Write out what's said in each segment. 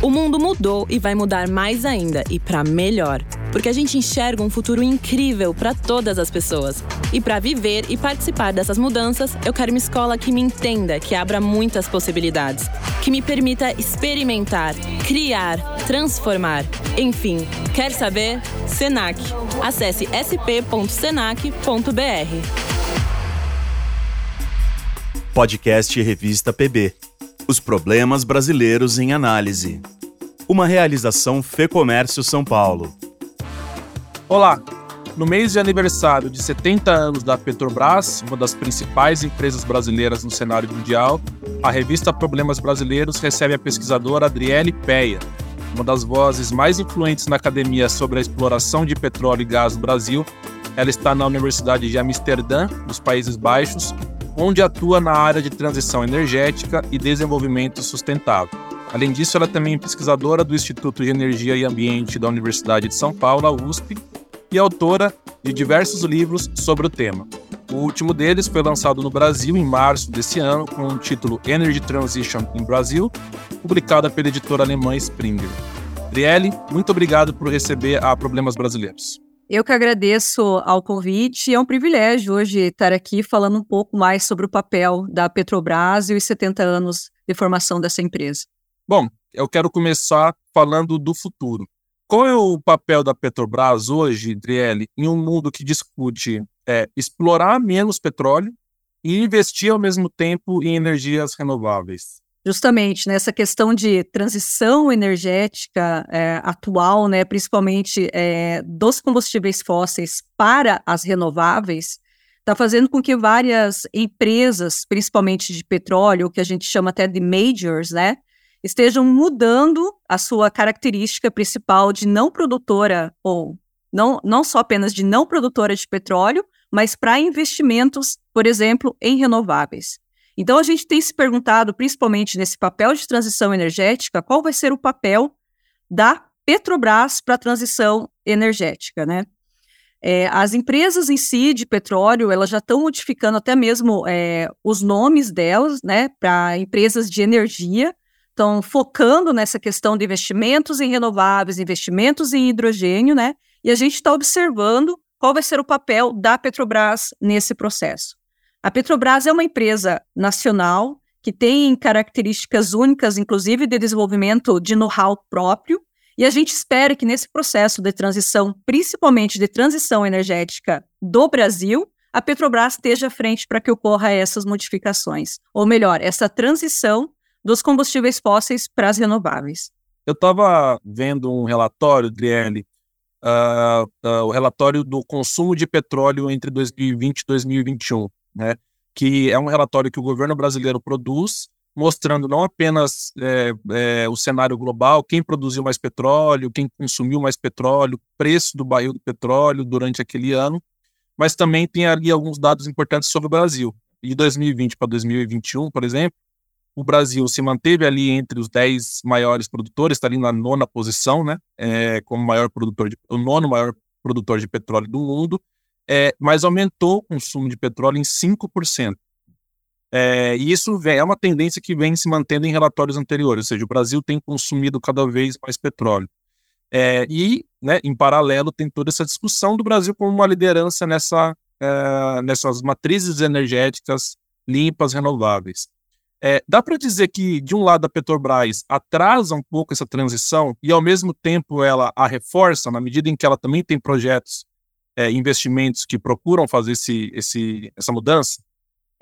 O mundo mudou e vai mudar mais ainda, e para melhor. Porque a gente enxerga um futuro incrível para todas as pessoas. E para viver e participar dessas mudanças, eu quero uma escola que me entenda, que abra muitas possibilidades, que me permita experimentar, criar, transformar. Enfim, quer saber? Senac. Acesse sp.senac.br. Podcast Revista PB. Os problemas brasileiros em análise. Uma realização Fê Comércio São Paulo. Olá! No mês de aniversário de 70 anos da Petrobras, uma das principais empresas brasileiras no cenário mundial, a revista Problemas Brasileiros recebe a pesquisadora Adriele Peia, uma das vozes mais influentes na academia sobre a exploração de petróleo e gás no Brasil. Ela está na Universidade de Amsterdã, nos Países Baixos, onde atua na área de transição energética e desenvolvimento sustentável. Além disso, ela também é pesquisadora do Instituto de Energia e Ambiente da Universidade de São Paulo, a USP, e autora de diversos livros sobre o tema. O último deles foi lançado no Brasil em março desse ano, com o título Energy Transition in Brazil, publicada pela editora alemã Springer. Driele, muito obrigado por receber a Problemas Brasileiros. Eu que agradeço ao convite. É um privilégio hoje estar aqui falando um pouco mais sobre o papel da Petrobras e os 70 anos de formação dessa empresa. Bom, eu quero começar falando do futuro. Qual é o papel da Petrobras hoje, Driele, em um mundo que discute é, explorar menos petróleo e investir ao mesmo tempo em energias renováveis? Justamente nessa questão de transição energética é, atual, né, principalmente é, dos combustíveis fósseis para as renováveis, está fazendo com que várias empresas, principalmente de petróleo, que a gente chama até de majors, né, estejam mudando a sua característica principal de não produtora ou não, não só apenas de não produtora de petróleo, mas para investimentos, por exemplo, em renováveis. Então, a gente tem se perguntado, principalmente nesse papel de transição energética, qual vai ser o papel da Petrobras para a transição energética, né? É, as empresas em si de petróleo, elas já estão modificando até mesmo é, os nomes delas, né, para empresas de energia, estão focando nessa questão de investimentos em renováveis, investimentos em hidrogênio, né, e a gente está observando qual vai ser o papel da Petrobras nesse processo. A Petrobras é uma empresa nacional que tem características únicas, inclusive de desenvolvimento de know-how próprio, e a gente espera que nesse processo de transição, principalmente de transição energética do Brasil, a Petrobras esteja à frente para que ocorra essas modificações, ou melhor, essa transição dos combustíveis fósseis para as renováveis. Eu estava vendo um relatório, Driele, uh, uh, o relatório do consumo de petróleo entre 2020 e 2021 né, que é um relatório que o governo brasileiro produz, mostrando não apenas é, é, o cenário global, quem produziu mais petróleo, quem consumiu mais petróleo, preço do barril do petróleo durante aquele ano, mas também tem ali alguns dados importantes sobre o Brasil. De 2020 para 2021, por exemplo, o Brasil se manteve ali entre os 10 maiores produtores, está ali na nona posição, né, é, como maior produtor de, o nono maior produtor de petróleo do mundo, é, mas aumentou o consumo de petróleo em 5%. É, e isso é uma tendência que vem se mantendo em relatórios anteriores, ou seja, o Brasil tem consumido cada vez mais petróleo. É, e, né, em paralelo, tem toda essa discussão do Brasil como uma liderança nessa, é, nessas matrizes energéticas limpas, renováveis. É, dá para dizer que, de um lado, a Petrobras atrasa um pouco essa transição e, ao mesmo tempo, ela a reforça, na medida em que ela também tem projetos é, investimentos que procuram fazer esse, esse, essa mudança?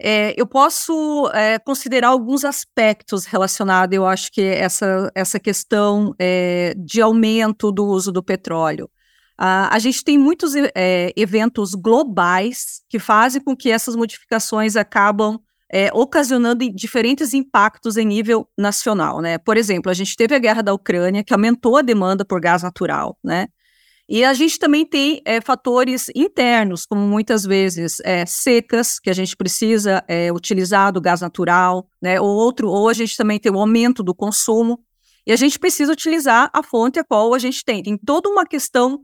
É, eu posso é, considerar alguns aspectos relacionados, eu acho que essa, essa questão é, de aumento do uso do petróleo. a gente tem muitos é, eventos globais que fazem com que essas modificações acabam é, ocasionando diferentes impactos em nível nacional. Né? Por exemplo, a gente teve a guerra da Ucrânia, que aumentou a demanda por gás natural. Né? E a gente também tem é, fatores internos, como muitas vezes é, secas, que a gente precisa é, utilizar do gás natural, né? Ou outro, ou a gente também tem o aumento do consumo, e a gente precisa utilizar a fonte a qual a gente tem. Tem toda uma questão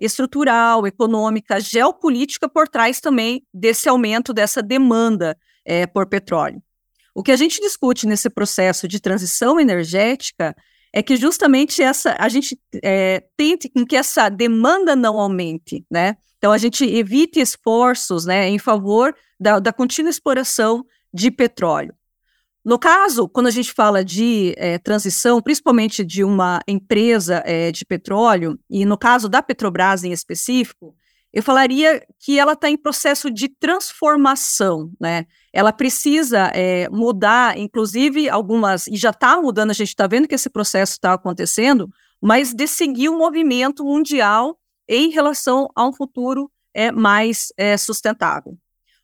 estrutural, econômica, geopolítica por trás também desse aumento dessa demanda por petróleo. O que a gente discute nesse processo de transição energética é que justamente essa a gente é, tente que essa demanda não aumente, né? Então a gente evite esforços, né, em favor da, da contínua exploração de petróleo. No caso, quando a gente fala de é, transição, principalmente de uma empresa é, de petróleo, e no caso da Petrobras em específico, eu falaria que ela está em processo de transformação, né? Ela precisa é, mudar, inclusive algumas, e já está mudando, a gente está vendo que esse processo está acontecendo, mas de seguir o um movimento mundial em relação a um futuro é, mais é, sustentável.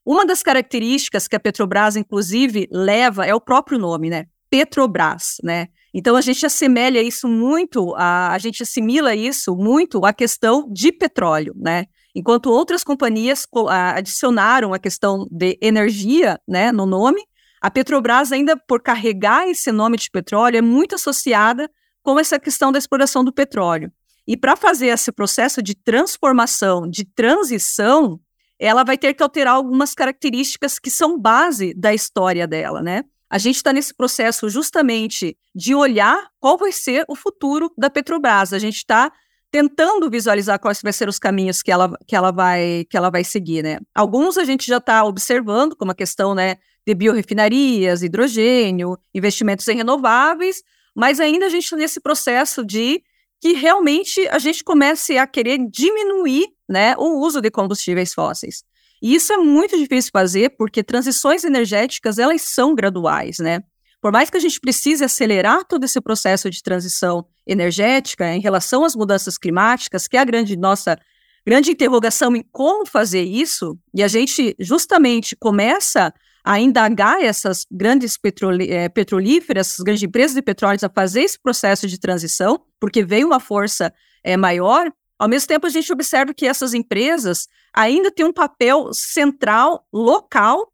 Uma das características que a Petrobras, inclusive, leva é o próprio nome, né? Petrobras, né? Então a gente assemelha isso muito, a, a gente assimila isso muito à questão de petróleo, né? Enquanto outras companhias adicionaram a questão de energia né, no nome, a Petrobras, ainda por carregar esse nome de petróleo, é muito associada com essa questão da exploração do petróleo. E para fazer esse processo de transformação, de transição, ela vai ter que alterar algumas características que são base da história dela, né? A gente está nesse processo justamente de olhar qual vai ser o futuro da Petrobras. A gente está tentando visualizar quais vão ser os caminhos que ela, que ela, vai, que ela vai seguir, né? Alguns a gente já está observando, como a questão, né, de biorefinarias, hidrogênio, investimentos em renováveis, mas ainda a gente está nesse processo de que realmente a gente comece a querer diminuir, né, o uso de combustíveis fósseis. E isso é muito difícil fazer porque transições energéticas, elas são graduais, né? Por mais que a gente precise acelerar todo esse processo de transição energética em relação às mudanças climáticas, que é a grande nossa grande interrogação em como fazer isso, e a gente justamente começa a indagar essas grandes é, petrolíferas, essas grandes empresas de petróleo a fazer esse processo de transição, porque veio uma força é, maior, ao mesmo tempo a gente observa que essas empresas ainda têm um papel central, local,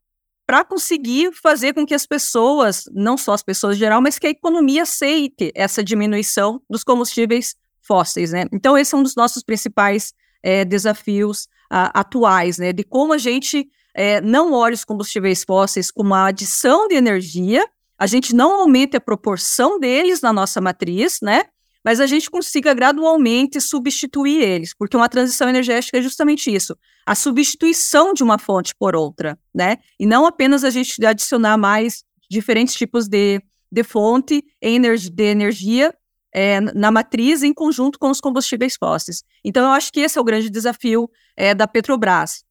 para conseguir fazer com que as pessoas, não só as pessoas em geral, mas que a economia aceite essa diminuição dos combustíveis fósseis, né? Então, esse é um dos nossos principais é, desafios atuais, né? De como a gente é, não olha os combustíveis fósseis como uma adição de energia, a gente não aumenta a proporção deles na nossa matriz, né? Mas a gente consiga gradualmente substituir eles, porque uma transição energética é justamente isso, a substituição de uma fonte por outra, né? E não apenas a gente adicionar mais diferentes tipos de, de fonte de energia é, na matriz em conjunto com os combustíveis fósseis. Então, eu acho que esse é o grande desafio é, da Petrobras.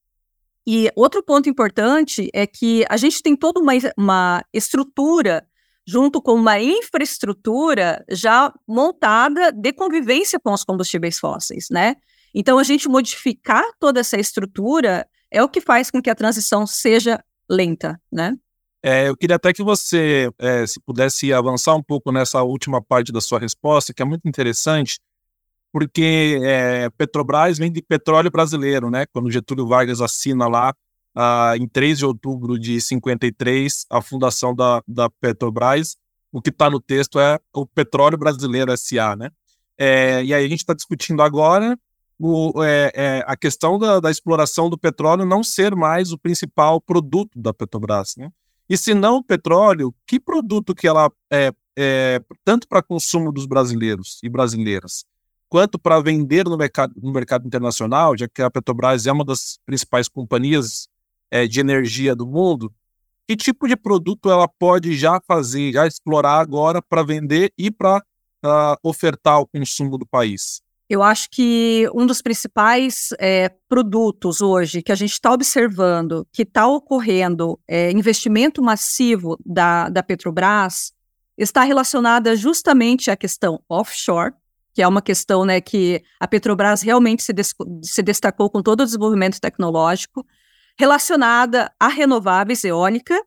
E outro ponto importante é que a gente tem toda uma, uma estrutura junto com uma infraestrutura já montada de convivência com os combustíveis fósseis, né? Então, a gente modificar toda essa estrutura é o que faz com que a transição seja lenta, né? É, eu queria até que você, é, se pudesse avançar um pouco nessa última parte da sua resposta, que é muito interessante, porque é, Petrobras vem de petróleo brasileiro, né? Quando Getúlio Vargas assina lá ah, em 3 de outubro de 53, a fundação da, da Petrobras. O que está no texto é o Petróleo Brasileiro SA, né? É, e aí a gente está discutindo agora o, é, é, a questão da, da, exploração do petróleo não ser mais o principal produto da Petrobras, né? E se não o petróleo, que produto que ela é, é tanto para consumo dos brasileiros e brasileiras, quanto para vender no mercado, no mercado internacional, já que a Petrobras é uma das principais companhias é, de energia do mundo, que tipo de produto ela pode já fazer, já explorar agora para vender e para uh, ah, ofertar ao consumo do país? Eu acho que um dos principais é, produtos hoje que a gente está observando, que está ocorrendo é, investimento massivo da, da Petrobras, está relacionada justamente à questão offshore, que é uma questão né, que a Petrobras realmente se, se destacou com todo o desenvolvimento tecnológico, relacionada a renováveis eólica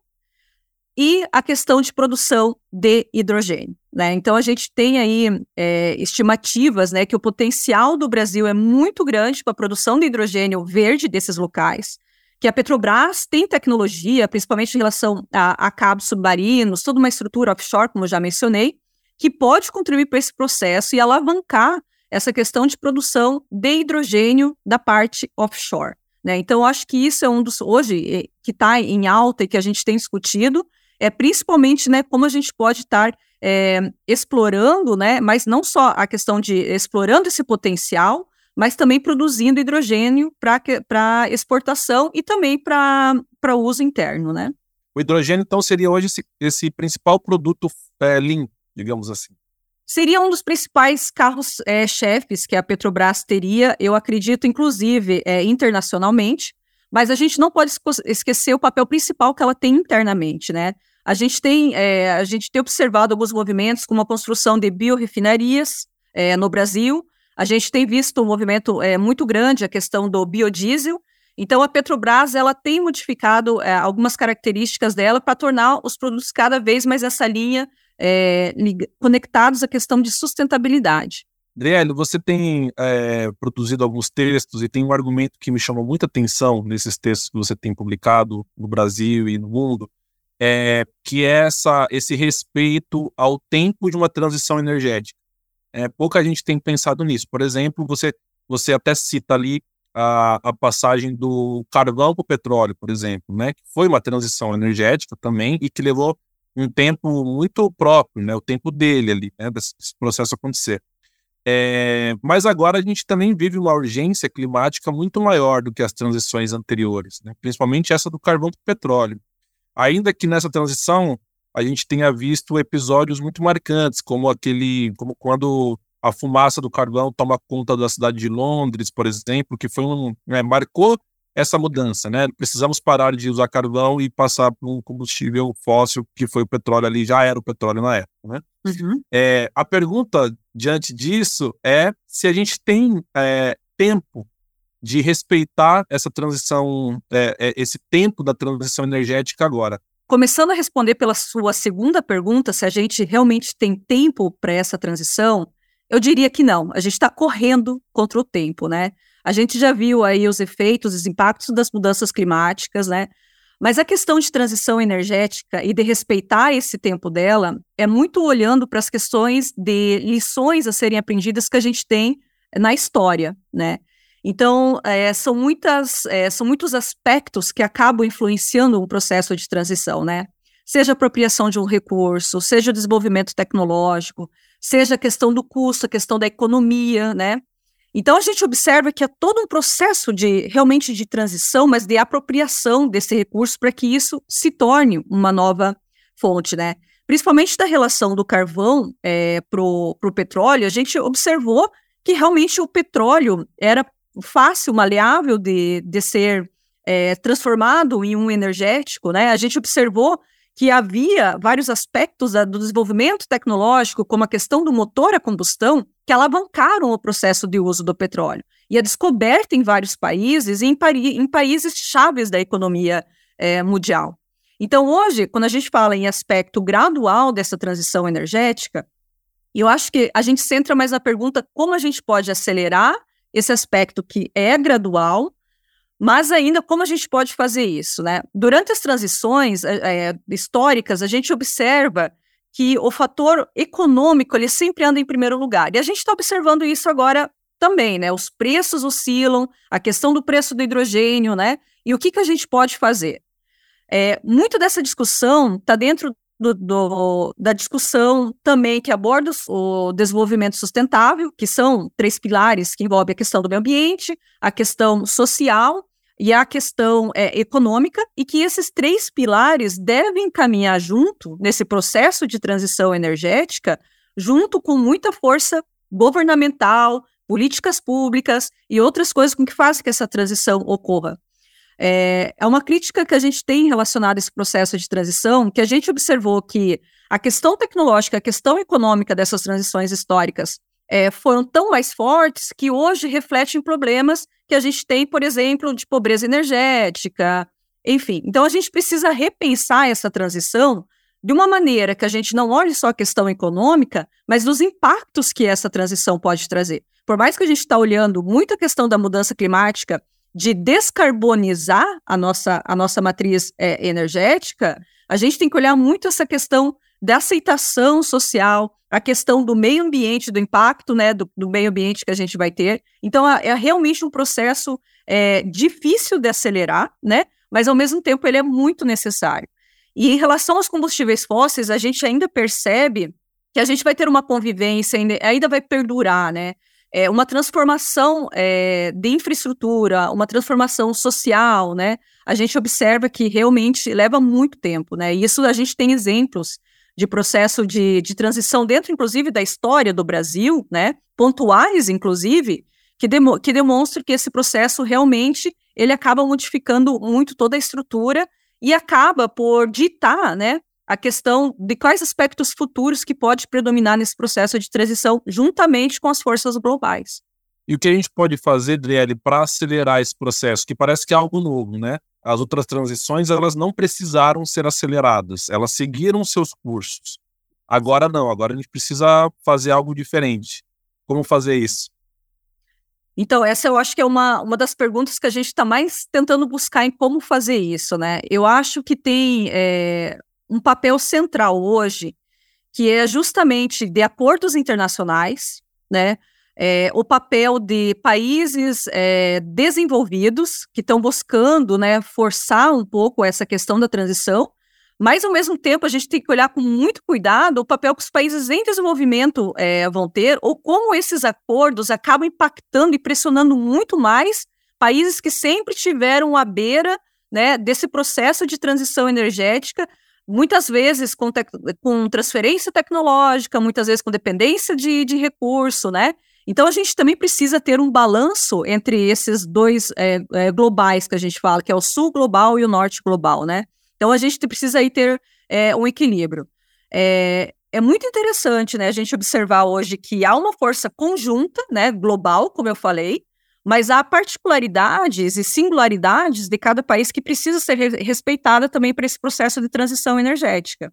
e a questão de produção de hidrogênio. Né? Então, a gente tem aí é, estimativas né, que o potencial do Brasil é muito grande para a produção de hidrogênio verde desses locais, que a Petrobras tem tecnologia, principalmente em relação a, a cabos submarinos, toda uma estrutura offshore, como já mencionei, que pode contribuir para esse processo e alavancar essa questão de produção de hidrogênio da parte offshore. Né? Então, acho que isso é um dos, hoje, que está em alta e que a gente tem discutido, é principalmente né, como a gente pode estar é, explorando, né, mas não só a questão de explorando esse potencial, mas também produzindo hidrogênio para exportação e também para uso interno, né? O hidrogênio, então, seria hoje esse, esse principal produto é, lean, digamos assim. Seria um dos principais carros-chefes é, que a Petrobras teria, eu acredito, inclusive, é, internacionalmente, mas a gente não pode esquecer o papel principal que ela tem internamente, né? A gente tem, é, a gente tem observado alguns movimentos, como a construção de biorefinarias no Brasil. A gente tem visto um movimento muito grande, a questão do biodiesel. Então, a Petrobras ela tem modificado algumas características dela para tornar os produtos cada vez mais essa linha é, conectados à questão de sustentabilidade. Adriele, você tem é, produzido alguns textos e tem um argumento que me chamou muita atenção nesses textos que você tem publicado no Brasil e no mundo, é, que é essa, esse respeito ao tempo de uma transição energética. É, pouca gente tem pensado nisso. Por exemplo, você, você até cita ali a, a passagem do carvão para o petróleo, por exemplo, né, que foi uma transição energética também e que levou um tempo muito próprio, né, o tempo dele ali, né, desse processo acontecer. É, mas agora a gente também vive uma urgência climática muito maior do que as transições anteriores, né, principalmente essa do carvão para o petróleo. Ainda que nessa transição a gente tenha visto episódios muito marcantes, como aquele, como quando a fumaça do carvão toma conta da cidade de Londres, por exemplo, que foi um, né, marcou essa mudança, né? Precisamos parar de usar carvão e passar para um combustível fóssil, que foi o petróleo ali, já era o petróleo na época, né? Uhum. É, a pergunta diante disso é se a gente tem é, tempo de respeitar essa transição, é, é, esse tempo da transição energética agora. Começando a responder pela sua segunda pergunta, se a gente realmente tem tempo para essa transição, eu diria que não. A gente está correndo contra o tempo, né? A gente já viu aí os efeitos, os impactos das mudanças climáticas, né? Mas a questão de transição energética e de respeitar esse tempo dela é muito olhando para as questões de lições a serem aprendidas que a gente tem na história, né? Então, é, são, muitas, é, são muitos aspectos que acabam influenciando um processo de transição, né? Seja a apropriação de um recurso, seja o desenvolvimento tecnológico, seja a questão do custo, a questão da economia, né? Então, a gente observa que é todo um processo de realmente de transição, mas de apropriação desse recurso para que isso se torne uma nova fonte, né? Principalmente da relação do carvão é, para o petróleo, a gente observou que realmente o petróleo era fácil, maleável de, de ser é, transformado em um energético, né? A gente observou que havia vários aspectos do desenvolvimento tecnológico, como a questão do motor a combustão, que alavancaram o processo de uso do petróleo. E a descoberta em vários países e em, em países chaves da economia é, mundial. Então, hoje, quando a gente fala em aspecto gradual dessa transição energética, eu acho que a gente centra mais na pergunta como a gente pode acelerar esse aspecto que é gradual, mas ainda como a gente pode fazer isso, né? Durante as transições é, históricas, a gente observa que o fator econômico ele sempre anda em primeiro lugar. E a gente está observando isso agora também, né? Os preços oscilam, a questão do preço do hidrogênio, né? E o que, que a gente pode fazer? É, muito dessa discussão está dentro do, do, da discussão também que aborda o desenvolvimento sustentável, que são três pilares que envolvem a questão do meio ambiente, a questão social e a questão é, econômica, e que esses três pilares devem caminhar junto nesse processo de transição energética, junto com muita força governamental, políticas públicas e outras coisas com que fazem que essa transição ocorra. É, é uma crítica que a gente tem relacionada a esse processo de transição, que a gente observou que a questão tecnológica, a questão econômica dessas transições históricas é, foram tão mais fortes que hoje refletem problemas que a gente tem, por exemplo, de pobreza energética, enfim. Então, a gente precisa repensar essa transição de uma maneira que a gente não olhe só a questão econômica, mas dos impactos que essa transição pode trazer. Por mais que a gente está olhando muito a questão da mudança climática de descarbonizar a nossa, a nossa matriz é, energética, a gente tem que olhar muito essa questão da aceitação social, a questão do meio ambiente, do impacto né, do, do meio ambiente que a gente vai ter. Então, é, é realmente um processo é, difícil de acelerar, né? Mas, ao mesmo tempo, ele é muito necessário. E em relação aos combustíveis fósseis, a gente ainda percebe que a gente vai ter uma convivência, ainda, ainda vai perdurar, né? É uma transformação é, de infraestrutura, uma transformação social, né? A gente observa que realmente leva muito tempo, né? E isso a gente tem exemplos de processo de, de transição dentro, inclusive, da história do Brasil, né? Pontuais, inclusive, que, demo, que demonstram que esse processo realmente ele acaba modificando muito toda a estrutura e acaba por ditar, né, a questão de quais aspectos futuros que pode predominar nesse processo de transição, juntamente com as forças globais. E o que a gente pode fazer, Driele, para acelerar esse processo, que parece que é algo novo, né? As outras transições, elas não precisaram ser aceleradas, elas seguiram seus cursos. Agora não, agora a gente precisa fazer algo diferente. Como fazer isso? Então, essa eu acho que é uma, uma das perguntas que a gente está mais tentando buscar em como fazer isso, né? Eu acho que tem é, um papel central hoje, que é justamente de acordos internacionais, né? É, o papel de países é, desenvolvidos que estão buscando né, forçar um pouco essa questão da transição, mas, ao mesmo tempo, a gente tem que olhar com muito cuidado o papel que os países em desenvolvimento é, vão ter, ou como esses acordos acabam impactando e pressionando muito mais países que sempre tiveram à beira né, desse processo de transição energética, muitas vezes com, com transferência tecnológica, muitas vezes com dependência de, de recurso, né? Então, a gente também precisa ter um balanço entre esses dois é, é, globais que a gente fala, que é o sul global e o norte global, né? Então a gente precisa aí ter é, um equilíbrio. É, é muito interessante, né, a gente observar hoje que há uma força conjunta, né, global, como eu falei, mas há particularidades e singularidades de cada país que precisa ser re respeitada também para esse processo de transição energética.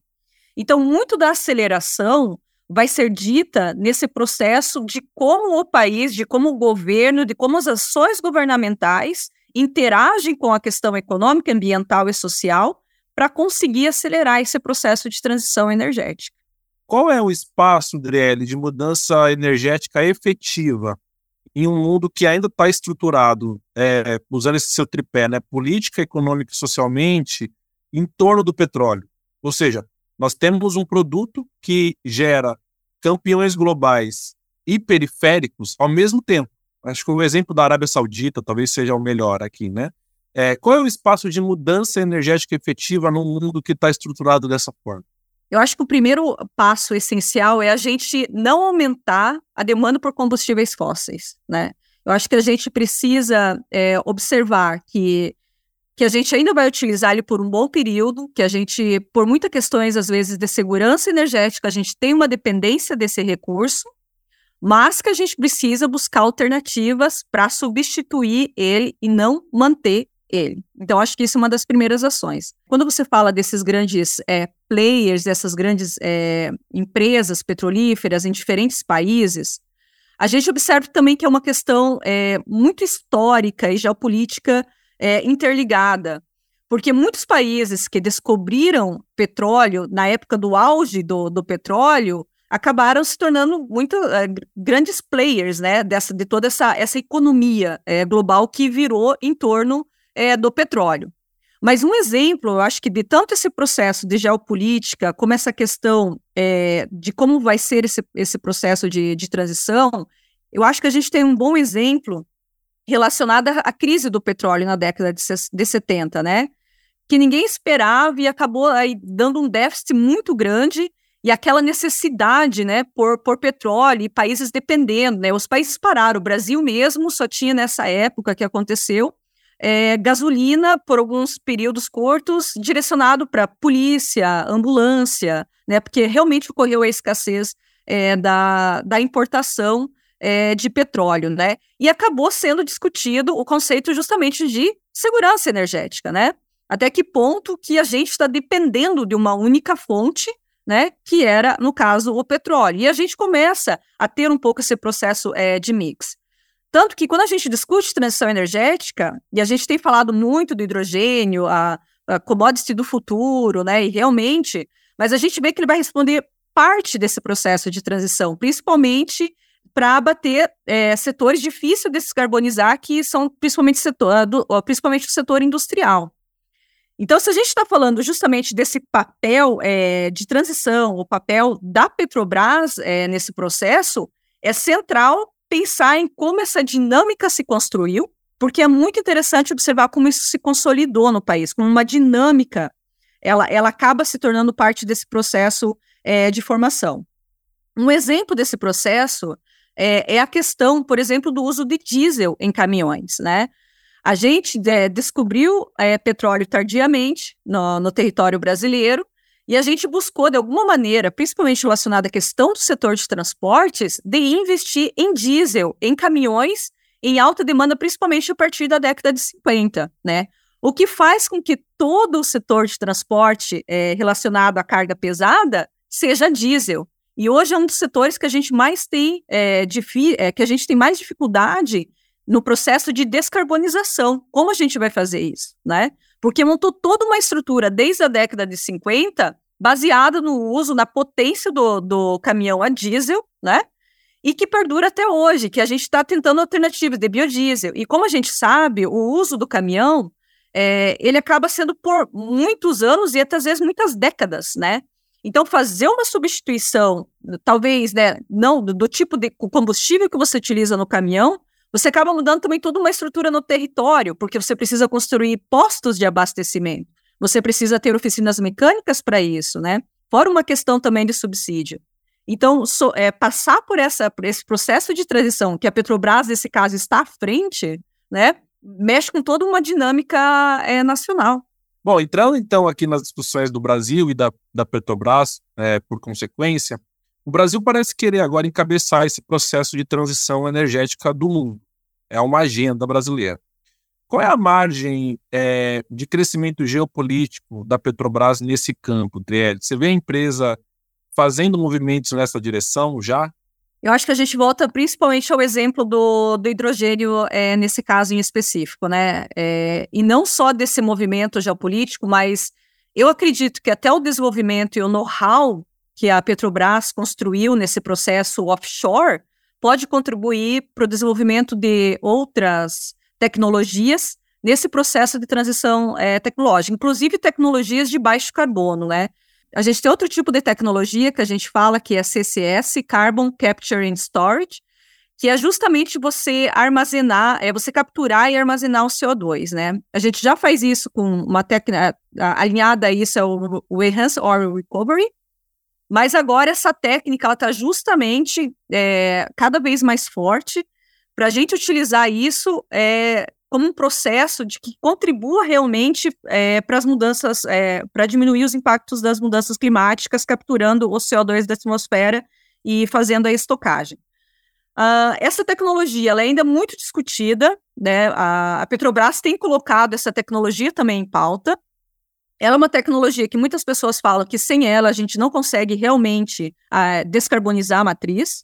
Então, muito da aceleração vai ser dita nesse processo de como o país, de como o governo, de como as ações governamentais interagem com a questão econômica, ambiental e social para conseguir acelerar esse processo de transição energética. Qual é o espaço, Driele, de mudança energética efetiva em um mundo que ainda está estruturado, é, usando esse seu tripé, né, política, econômica e socialmente, em torno do petróleo? Ou seja, nós temos um produto que gera campeões globais e periféricos ao mesmo tempo. Acho que o exemplo da Arábia Saudita talvez seja o melhor aqui, né? É, qual é o espaço de mudança energética efetiva num mundo que está estruturado dessa forma? Eu acho que o primeiro passo essencial é a gente não aumentar a demanda por combustíveis fósseis, né? Eu acho que a gente precisa é, observar que, que a gente ainda vai utilizar ele por um bom período, que a gente, por muitas questões, às vezes, de segurança energética, a gente tem uma dependência desse recurso, mas que a gente precisa buscar alternativas para substituir ele e não manter ele. Então, acho que isso é uma das primeiras ações. Quando você fala desses grandes é, players, dessas grandes é, empresas petrolíferas em diferentes países, a gente observa também que é uma questão é, muito histórica e geopolítica é, interligada, porque muitos países que descobriram petróleo na época do auge do, do petróleo acabaram se tornando muito é, grandes players, né, dessa, de toda essa, essa economia é, global que virou em torno é, do petróleo. Mas um exemplo, eu acho que de tanto esse processo de geopolítica, como essa questão é, de como vai ser esse, esse processo de, de transição, eu acho que a gente tem um bom exemplo relacionado à crise do petróleo na década de, de 70, né? Que ninguém esperava e acabou aí dando um déficit muito grande e aquela necessidade, né, por, por petróleo e países dependendo, né? Os países pararam, o Brasil mesmo só tinha nessa época que aconteceu é, gasolina por alguns períodos curtos, direcionado para polícia, ambulância, né? Porque realmente ocorreu a escassez é, da, da importação é, de petróleo, né? E acabou sendo discutido o conceito justamente de segurança energética, né? Até que ponto que a gente está dependendo de uma única fonte, né? Que era, no caso, o petróleo. E a gente começa a ter um pouco esse processo é, de mix. Tanto que quando a gente discute transição energética, e a gente tem falado muito do hidrogênio, a, a commodity do futuro, né? E realmente, mas a gente vê que ele vai responder parte desse processo de transição, principalmente para abater é, setores difíceis de descarbonizar, que são principalmente, setor, do, principalmente o setor industrial. Então, se a gente está falando justamente desse papel é, de transição, o papel da Petrobras é, nesse processo, é central pensar em como essa dinâmica se construiu, porque é muito interessante observar como isso se consolidou no país, como uma dinâmica, ela, ela acaba se tornando parte desse processo é, de formação. Um exemplo desse processo é, é, a questão, por exemplo, do uso de diesel em caminhões, né? A gente é, descobriu petróleo tardiamente no, no, território brasileiro e a gente buscou, de alguma maneira, principalmente relacionada à questão do setor de transportes, de investir em diesel, em caminhões em alta demanda, principalmente a partir da década de 50, né? O que faz com que todo o setor de transporte é, relacionado à carga pesada seja diesel. E hoje é um dos setores que a gente mais tem, é, é, que a gente tem mais dificuldade no processo de descarbonização. Como a gente vai fazer isso, né? Porque montou toda uma estrutura desde a década de 50 baseada no uso, na potência do, do caminhão a diesel, né? E que perdura até hoje, que a gente está tentando alternativas de biodiesel. E como a gente sabe, o uso do caminhão, é, ele acaba sendo por muitos anos e até às vezes muitas décadas, né? Então, fazer uma substituição, talvez, né, não do, do tipo de combustível que você utiliza no caminhão, você acaba mudando também toda uma estrutura no território, porque você precisa construir postos de abastecimento. Você precisa ter oficinas mecânicas para isso, né? Fora uma questão também de subsídio. Então, so, é, passar por, essa, por esse processo de transição, que a Petrobras, nesse caso, está à frente, né? Mexe com toda uma dinâmica é, nacional. Bom, entrando então aqui nas discussões do Brasil e da, da Petrobras, é, por consequência, o Brasil parece querer agora encabeçar esse processo de transição energética do mundo. É uma agenda brasileira. Qual é a margem é, de crescimento geopolítico da Petrobras nesse campo, Triel? Você vê a empresa fazendo movimentos nessa direção já? Eu acho que a gente volta principalmente ao exemplo do, do hidrogênio, é, nesse caso em específico, né? É, e não só desse movimento geopolítico, mas eu acredito que até o desenvolvimento e o know-how que a Petrobras construiu nesse processo offshore pode contribuir para o desenvolvimento de outras tecnologias nesse processo de transição é, tecnológica, inclusive tecnologias de baixo carbono, né? A gente tem outro tipo de tecnologia que a gente fala que é CCS, Carbon Capture and Storage, que é justamente você armazenar, é você capturar e armazenar o CO2, né? A gente já faz isso com uma técnica alinhada a isso é o, o Enhanced Oil Recovery, mas agora essa técnica ela está justamente é, cada vez mais forte para a gente utilizar isso é, como um processo de que contribua realmente é, para as mudanças, é, para diminuir os impactos das mudanças climáticas, capturando o CO2 da atmosfera e fazendo a estocagem. Uh, essa tecnologia é ainda muito discutida, né? A, a Petrobras tem colocado essa tecnologia também em pauta, ela é uma tecnologia que muitas pessoas falam que sem ela a gente não consegue realmente uh, descarbonizar a matriz.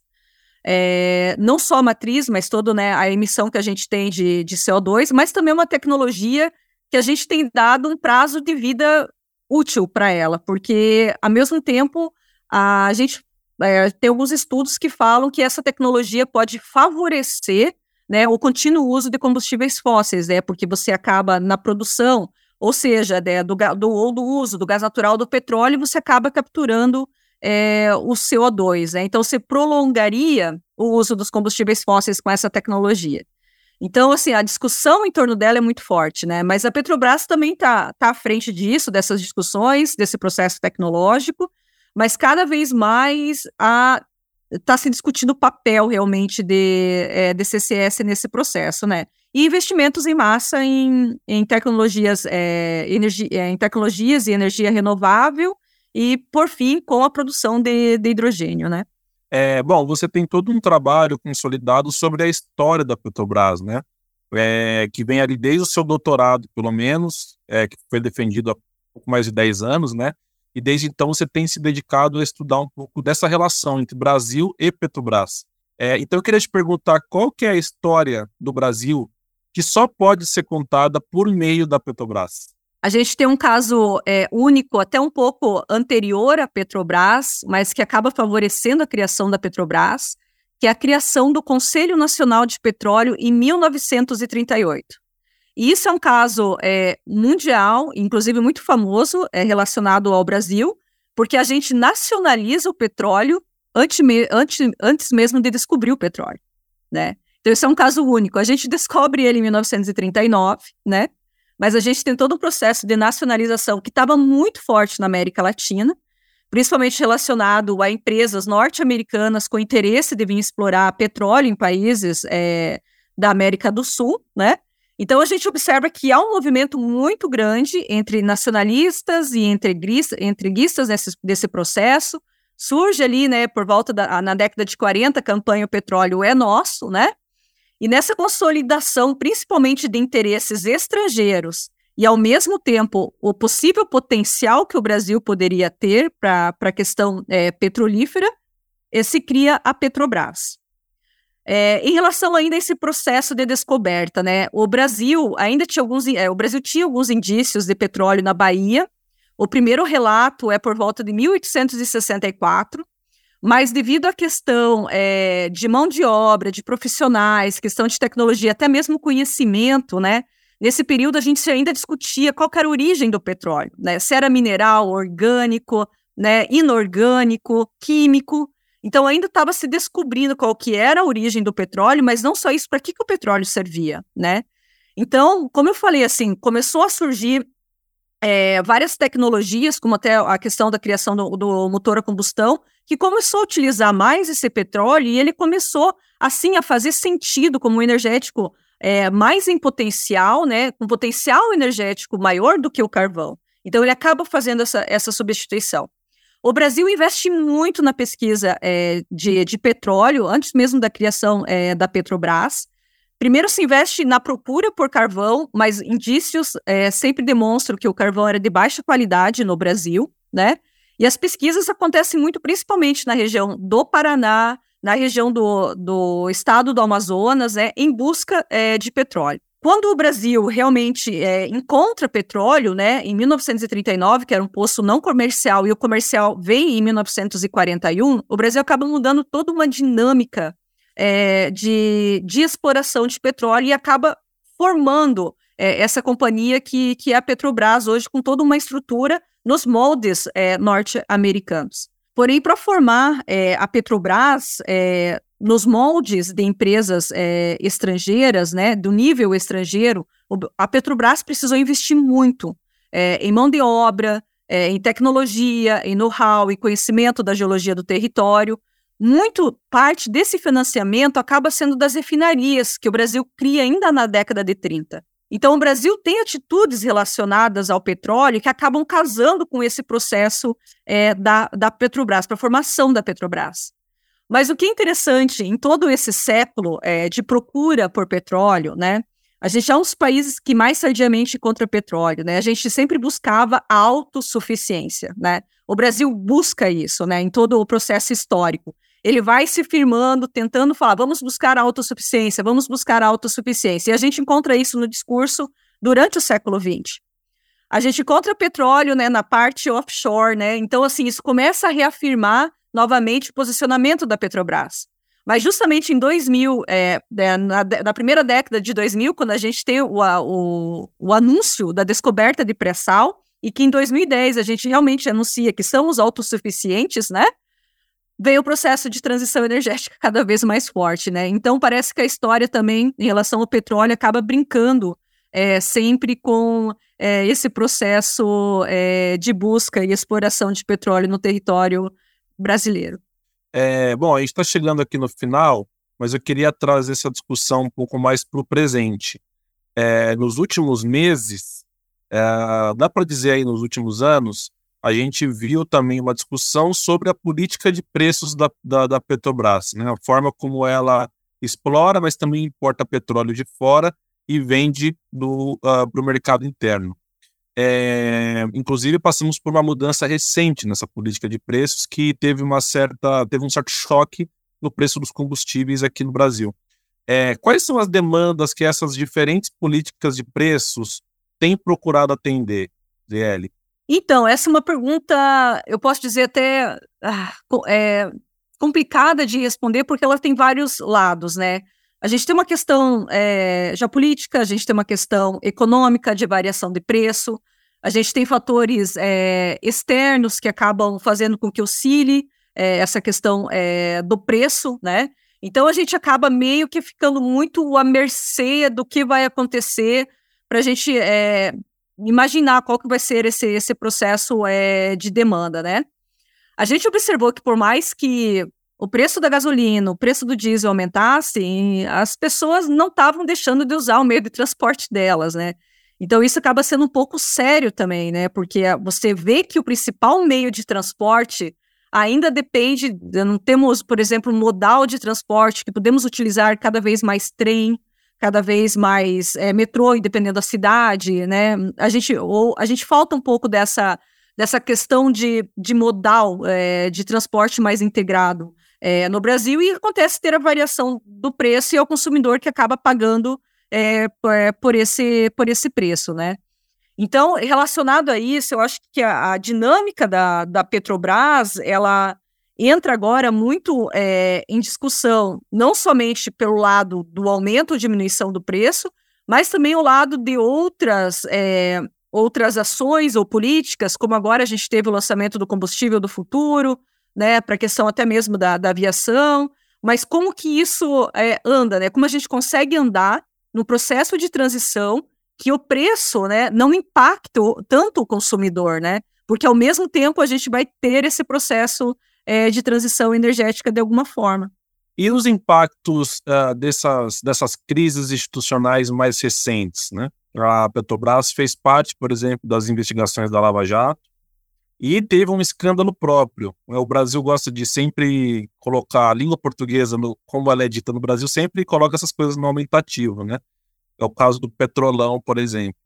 É, não só a matriz, mas toda né, a emissão que a gente tem de, de CO2, mas também uma tecnologia que a gente tem dado um prazo de vida útil para ela, porque, ao mesmo tempo, a gente é, tem alguns estudos que falam que essa tecnologia pode favorecer né, o contínuo uso de combustíveis fósseis, né, porque você acaba na produção ou seja, né, do, do, ou do uso do gás natural do petróleo, você acaba capturando é, o CO2. Né? Então, você prolongaria o uso dos combustíveis fósseis com essa tecnologia. Então, assim, a discussão em torno dela é muito forte, né? Mas a Petrobras também está tá à frente disso, dessas discussões, desse processo tecnológico, mas cada vez mais está se discutindo o papel realmente de, é, de CCS nesse processo, né? e investimentos em massa em, em tecnologias, é, é, em tecnologias e energia renovável e, por fim, com a produção de, de hidrogênio, né? É, bom, você tem todo um trabalho consolidado sobre a história da Petrobras, né? É, que vem ali desde o seu doutorado, pelo menos, é, que foi defendido há pouco mais de 10 anos, né? E desde então você tem se dedicado a estudar um pouco dessa relação entre Brasil e Petrobras. É, então eu queria te perguntar qual que é a história do Brasil que só pode ser contada por meio da Petrobras. A gente tem um caso é, único, até um pouco anterior à Petrobras, mas que acaba favorecendo a criação da Petrobras, que é a criação do Conselho Nacional de Petróleo em 1938. E isso é um caso é, mundial, inclusive muito famoso, é, relacionado ao Brasil, porque a gente nacionaliza o petróleo antes, antes, antes mesmo de descobrir o petróleo, né? Então, esse é um caso único. A gente descobre ele em 1939, né? Mas a gente tem todo um processo de nacionalização que estava muito forte na América Latina, principalmente relacionado a empresas norte-americanas com interesse de vir explorar petróleo em países é, da América do Sul, né? Então a gente observa que há um movimento muito grande entre nacionalistas e entreguistas nesse, desse processo. Surge ali, né, por volta da na década de 40, a campanha O Petróleo é Nosso, né? E nessa consolidação, principalmente de interesses estrangeiros, e ao mesmo tempo o possível potencial que o Brasil poderia ter para a questão é, petrolífera, se cria a Petrobras. É, em relação ainda a esse processo de descoberta, né, o Brasil ainda tinha alguns, é, o Brasil tinha alguns indícios de petróleo na Bahia. O primeiro relato é por volta de 1864, mas devido à questão é, de mão de obra, de profissionais, questão de tecnologia, até mesmo conhecimento, né? Nesse período a gente ainda discutia qual era a origem do petróleo, né? Se era mineral, orgânico, né, inorgânico, químico. Então ainda estava se descobrindo qual que era a origem do petróleo, mas não só isso, para que, que o petróleo servia, né? Então, como eu falei, assim, começou a surgir é, várias tecnologias, como até a questão da criação do, do, motor a combustão, que começou a utilizar mais esse petróleo e ele começou, assim, a fazer sentido como energético é, mais em potencial, né, com potencial energético maior do que o carvão. Então, ele acaba fazendo essa, essa substituição. O Brasil investe muito na pesquisa é, de, de, petróleo, antes mesmo da criação da Petrobras. Primeiro se investe na procura por carvão, mas indícios é, sempre demonstram que o carvão era de baixa qualidade no Brasil, né? E as pesquisas acontecem muito principalmente na região do Paraná, na região do, do estado do Amazonas, né, em busca é, de petróleo. Quando o Brasil realmente é, encontra petróleo, né, em 1939, que era um poço não comercial, e o comercial vem em 1941, o Brasil acaba mudando toda uma dinâmica é, de, de exploração de petróleo e acaba formando é, essa companhia que, que é a Petrobras hoje, com toda uma estrutura nos moldes é, norte-americanos. Porém, para formar é, a Petrobras é, nos moldes de empresas é, estrangeiras, né, do nível estrangeiro, a Petrobras precisou investir muito em mão de obra, é, em tecnologia, em know-how, em conhecimento da geologia do território. Muito parte desse financiamento acaba sendo das refinarias que o Brasil cria ainda na década de 30. Então, o Brasil tem atitudes relacionadas ao petróleo que acabam casando com esse processo é, da, da Petrobras, para a formação da Petrobras. Mas o que é interessante em todo esse século é, de procura por petróleo, né? A gente é um dos países que mais tardiamente encontra petróleo, né? A gente sempre buscava autossuficiência, né? O Brasil busca isso, né? Em todo o processo histórico ele vai se firmando, tentando falar, vamos buscar a autossuficiência, vamos buscar a autossuficiência. E a gente encontra isso no discurso durante o século XX. A gente encontra petróleo né, na parte offshore, né? Então, assim, isso começa a reafirmar novamente o posicionamento da Petrobras. Mas justamente em 2000, é, é, na, na, primeira década de 2000, quando a gente tem o, o, o anúncio da descoberta de pré-sal, e que em 2010 a gente realmente anuncia que são os autossuficientes, né? Veio o processo de transição energética cada vez mais forte, né? Então parece que a história também, em relação ao petróleo, acaba brincando é, sempre com é, esse processo é, de busca e exploração de petróleo no território brasileiro. É, bom, a gente está chegando aqui no final, mas eu queria trazer essa discussão um pouco mais para o presente. É, nos últimos meses, é, dá para dizer aí nos últimos anos, a gente viu também uma discussão sobre a política de preços da, da, da Petrobras, né? a forma como ela explora, mas também importa petróleo de fora e vende uh, para o mercado interno. É, inclusive passamos por uma mudança recente nessa política de preços que teve uma certa teve um certo choque no preço dos combustíveis aqui no Brasil. É, quais são as demandas que essas diferentes políticas de preços têm procurado atender, DL? Então, essa é uma pergunta, eu posso dizer até ah, é, complicada de responder, porque ela tem vários lados, né? A gente tem uma questão é, geopolítica, a gente tem uma questão econômica de variação de preço, a gente tem fatores é, externos que acabam fazendo com que oscile é, essa questão é, do preço, né? Então a gente acaba meio que ficando muito à mercê do que vai acontecer para a gente imaginar qual que vai ser esse, esse processo é, de demanda, né? A gente observou que por mais que o preço da gasolina, o preço do diesel aumentasse, as pessoas não estavam deixando de usar o meio de transporte delas, né? Então isso acaba sendo um pouco sério também, né? Porque você vê que o principal meio de transporte ainda depende, não temos, por exemplo, modal de transporte que podemos utilizar cada vez mais trem, cada vez mais é, metrô, dependendo da cidade, né? A gente, ou, a gente falta um pouco dessa, dessa questão de, de modal é, de transporte mais integrado é, no Brasil e acontece ter a variação do preço e é o consumidor que acaba pagando é, por, esse, por esse preço, né? Então, relacionado a isso, eu acho que a, a dinâmica da, da Petrobras, ela entra agora muito é, em discussão, não somente pelo lado do aumento ou diminuição do preço, mas também o lado de outras, é, outras ações ou políticas, como agora a gente teve o lançamento do combustível do futuro, né, para a questão até mesmo da, da, aviação, mas como que isso é, anda, né? Como a gente consegue andar no processo de transição que o preço, né, não impacta tanto o consumidor, né? Porque ao mesmo tempo a gente vai ter esse processo é, de transição energética de alguma forma. E os impactos uh, dessas, dessas crises institucionais mais recentes, né? A Petrobras fez parte, por exemplo, das investigações da Lava Jato e teve um escândalo próprio. O Brasil gosta de sempre colocar a língua portuguesa, no, como ela é dita no Brasil, sempre coloca essas coisas no aumentativo, né? É o caso do Petrolão, por exemplo.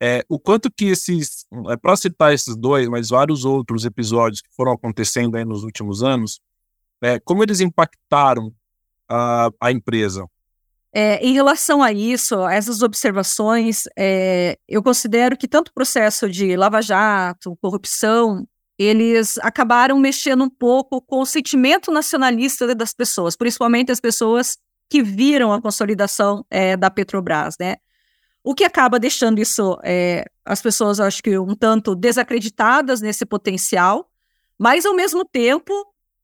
É, o quanto que esses, é, para citar esses dois, mas vários outros episódios que foram acontecendo aí nos últimos anos, é, como eles impactaram a, a empresa? É, em relação a isso, a essas observações, é, eu considero que tanto o processo de lava-jato, corrupção, eles acabaram mexendo um pouco com o sentimento nacionalista das pessoas, principalmente as pessoas que viram a consolidação é, da Petrobras, né? O que acaba deixando isso, é, as pessoas, acho que um tanto desacreditadas nesse potencial, mas ao mesmo tempo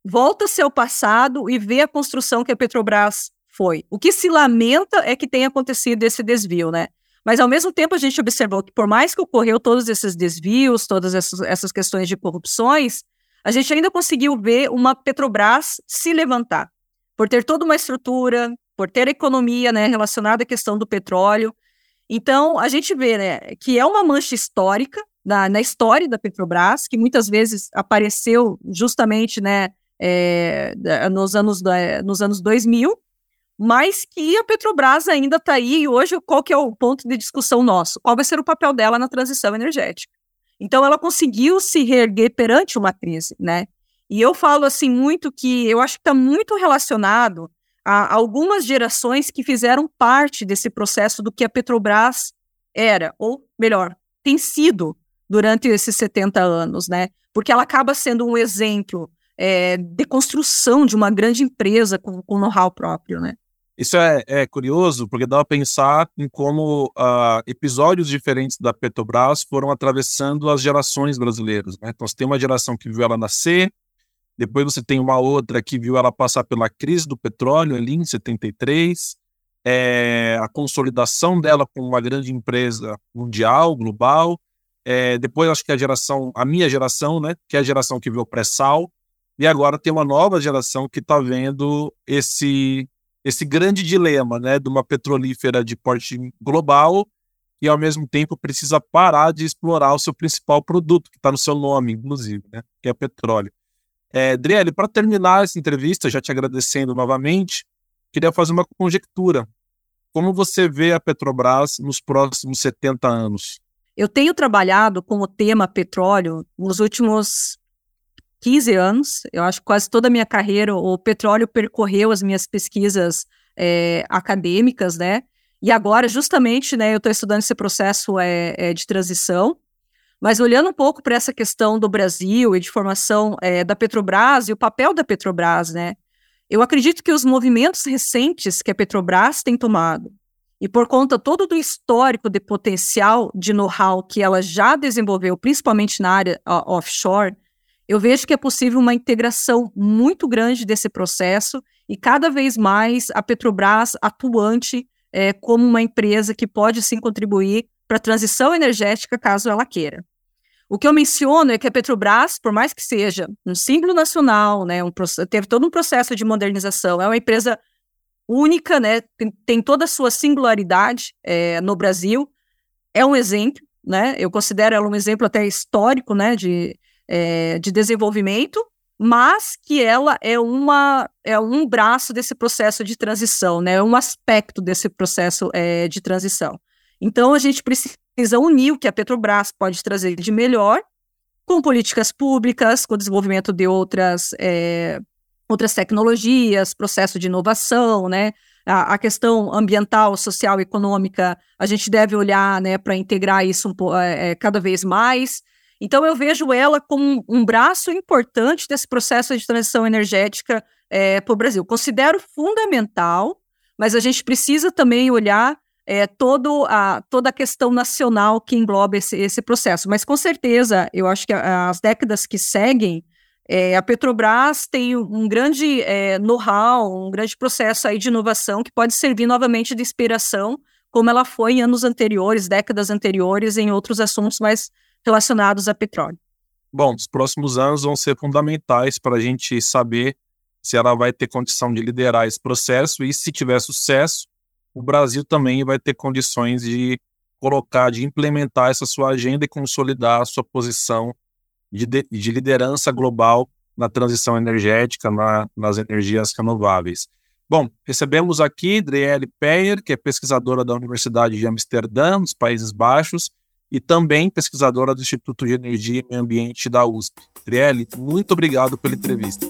volta-se ao passado e vê a construção que a Petrobras foi. O que se lamenta é que tenha acontecido esse desvio, né? Mas ao mesmo tempo a gente observou que por mais que ocorreu todos esses desvios, todas essas, essas questões de corrupções, a gente ainda conseguiu ver uma Petrobras se levantar, por ter toda uma estrutura, por ter economia né, relacionada à questão do petróleo, então, a gente vê né, que é uma mancha histórica na, na história da Petrobras, que muitas vezes apareceu justamente né, é, nos, anos, nos anos 2000, mas que a Petrobras ainda está aí, e hoje qual que é o ponto de discussão nosso? Qual vai ser o papel dela na transição energética? Então, ela conseguiu se reerguer perante uma crise, né? E eu falo assim muito que eu acho que está muito relacionado a algumas gerações que fizeram parte desse processo do que a Petrobras era, ou melhor, tem sido durante esses 70 anos, né? Porque ela acaba sendo um exemplo é, de construção de uma grande empresa com, com know-how próprio, né? Isso é, é, curioso, porque dá para pensar em como uh, episódios diferentes da Petrobras foram atravessando as gerações brasileiras. Né? Então, você tem uma geração que viu ela nascer, depois você tem uma outra que viu ela passar pela crise do petróleo ali em 73, é, a consolidação dela como uma grande empresa mundial, global. É, depois acho que a geração, a minha geração, né, que é a geração que viu o pré-sal, e agora tem uma nova geração que está vendo esse esse grande dilema, né, de uma petrolífera de porte global e ao mesmo tempo precisa parar de explorar o seu principal produto que está no seu nome, inclusive, né, que é petróleo. É, para terminar essa entrevista, já te agradecendo novamente, queria fazer uma conjectura. Como você vê a Petrobras nos próximos 70 anos? Eu tenho trabalhado com o tema petróleo nos últimos 15 anos. Eu acho que quase toda a minha carreira o petróleo percorreu as minhas pesquisas é, acadêmicas, né? E agora, justamente, né, eu estou estudando esse processo é, é, de transição. Mas olhando um pouco para essa questão do Brasil e de formação é, da Petrobras e o papel da Petrobras, né? Eu acredito que os movimentos recentes que a Petrobras tem tomado, e por conta todo do histórico de potencial de know-how que ela já desenvolveu, principalmente na área offshore, eu vejo que é possível uma integração muito grande desse processo e cada vez mais a Petrobras atuante é, como uma empresa que pode sim contribuir para a transição energética caso ela queira. O que eu menciono é que a Petrobras, por mais que seja um símbolo nacional, né, um, teve todo um processo de modernização, é uma empresa única, né, tem, tem toda a sua singularidade é, no Brasil, é um exemplo, né, eu considero ela um exemplo até histórico, né, de, é, de desenvolvimento, mas que ela é uma é um braço desse processo de transição, né, é um aspecto desse processo é, de transição. Então a gente precisa unir o que a Petrobras pode trazer de melhor com políticas públicas, com o desenvolvimento de outras é, outras tecnologias, processo de inovação, né? A, a, questão ambiental, social, econômica, a gente deve olhar, né, para integrar isso um, é, cada vez mais. Então, eu vejo ela como um braço importante desse processo de transição energética é, para o Brasil. Considero fundamental, mas a gente precisa também olhar é, todo a, toda a questão nacional que engloba esse, esse processo. Mas, com certeza, eu acho que as décadas que seguem, é, a Petrobras tem um grande é, know-how, um grande processo aí de inovação que pode servir novamente de inspiração, como ela foi em anos anteriores, décadas anteriores, em outros assuntos mais relacionados a petróleo. Bom, os próximos anos vão ser fundamentais para a gente saber se ela vai ter condição de liderar esse processo e, se tiver sucesso, o Brasil também vai ter condições de colocar, de implementar essa sua agenda e consolidar a sua posição de, de liderança global na transição energética, na, nas energias renováveis. Bom, recebemos aqui Driele Peyer, que é pesquisadora da Universidade de Amsterdã, nos Países Baixos, e também pesquisadora do Instituto de Energia e Meio Ambiente da USP. Trielle, muito obrigado pela entrevista.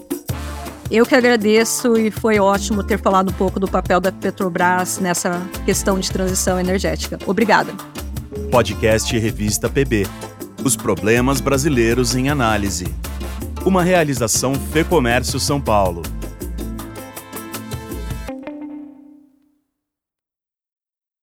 Eu que agradeço e foi ótimo ter falado um pouco do papel da Petrobras nessa questão de transição energética. Obrigada. Podcast Revista PB. Os problemas brasileiros em análise. Uma realização Fê Comércio São Paulo.